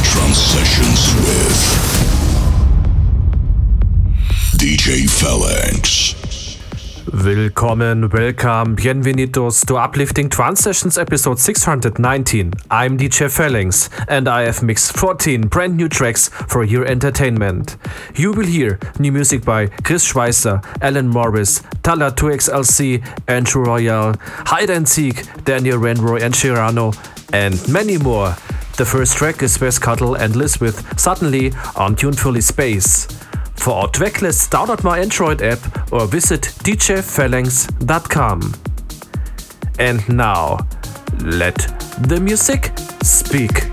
Trance Sessions with DJ Phalanx. Willkommen, welcome, bienvenidos to Uplifting Trance Sessions episode 619. I'm DJ Phalanx and I have mixed 14 brand new tracks for your entertainment. You will hear new music by Chris Schweizer, Alan Morris, Talla 2XLC, Andrew Rayel, Hide and Seek, Daniel Wanrooy and Sherano, and many more. The first track is West Cartel and LYZZ with Suddenly on Tunefully Space. For our tracklist, download my Android app or visit djphalanx.com. And now, let the music speak.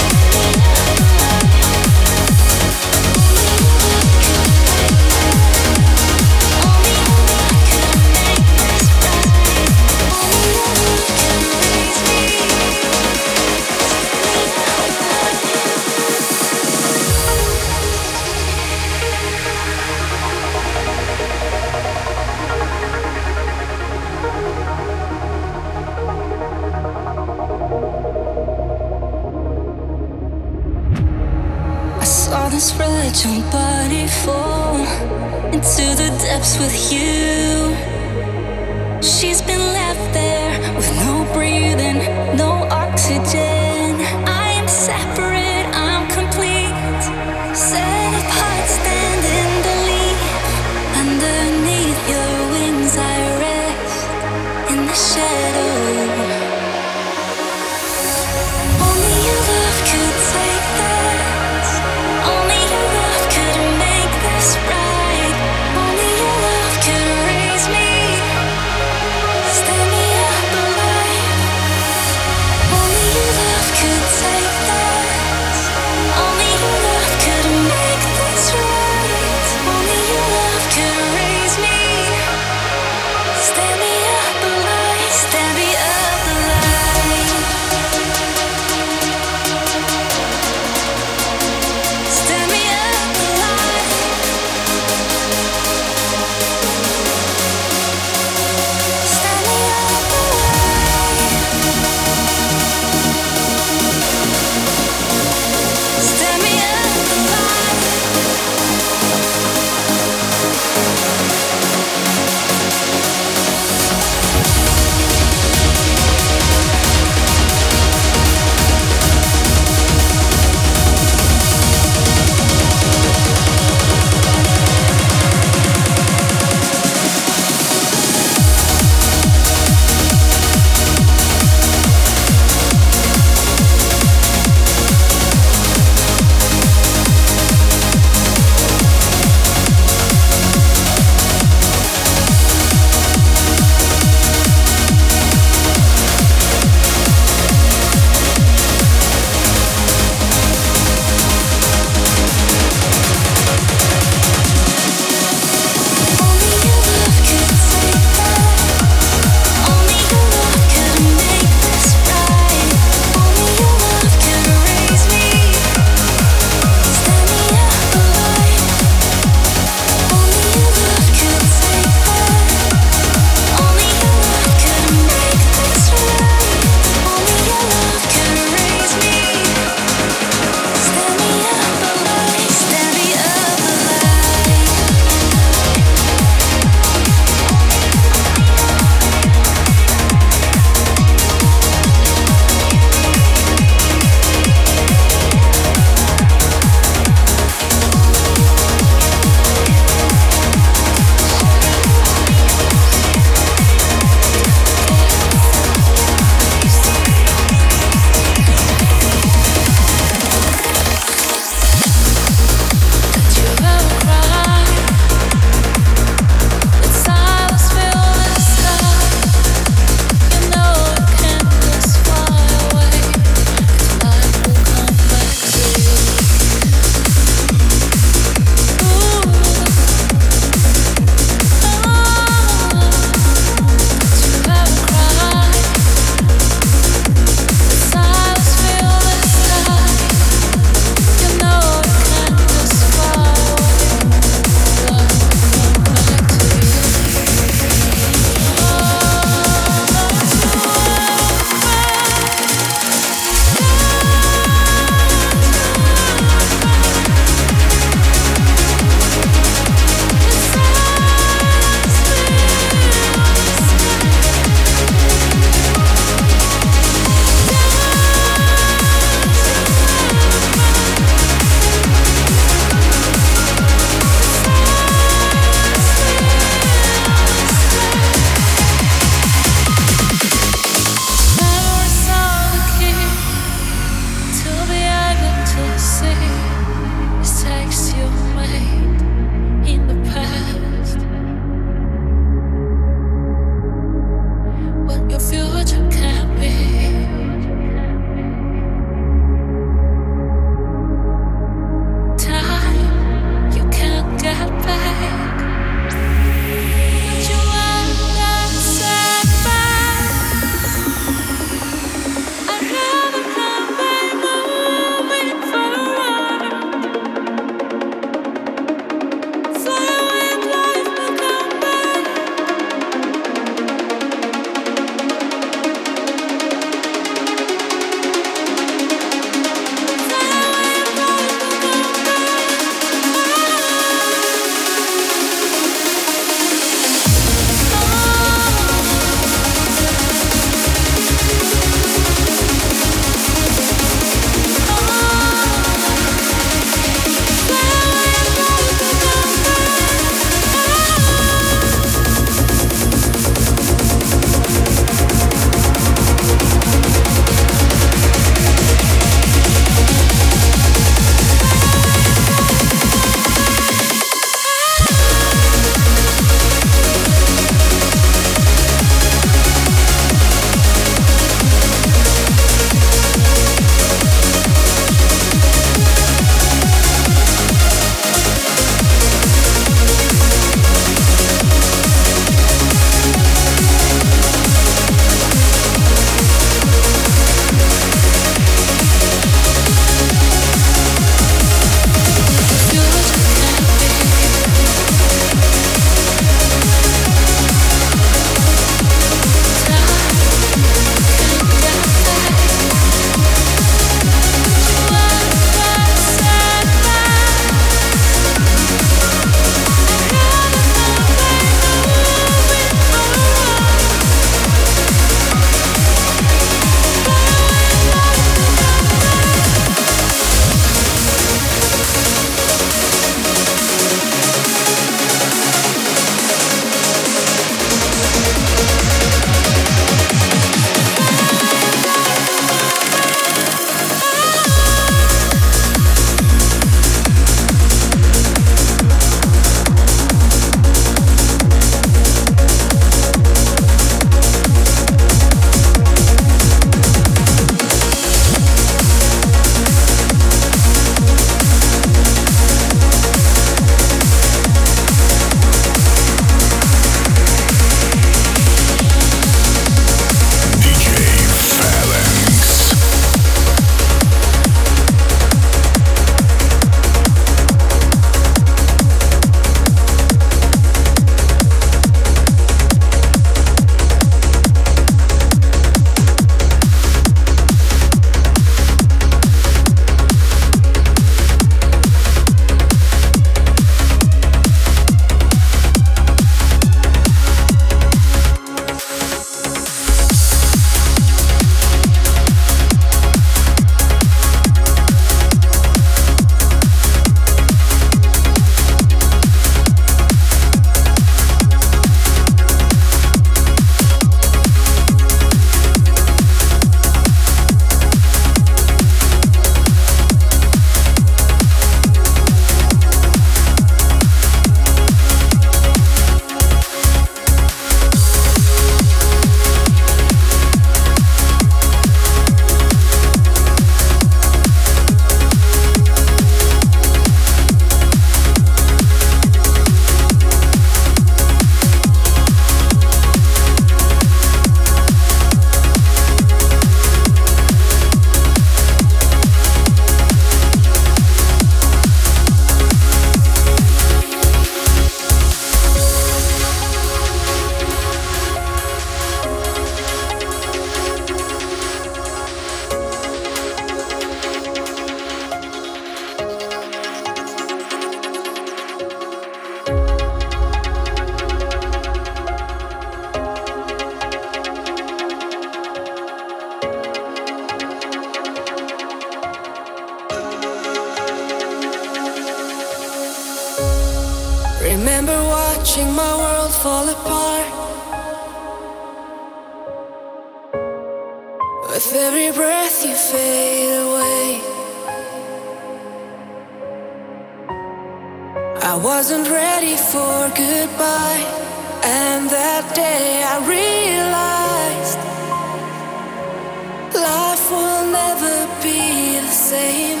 Same.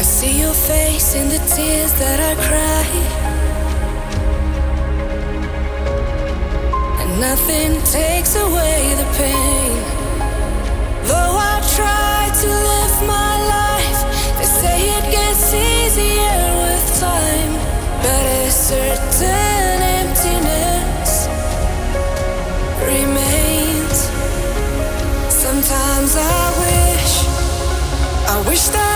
I see your face in the tears that I cry, and nothing takes away the pain. Though I try to live my life, they say it gets easier with time, but a certain wish.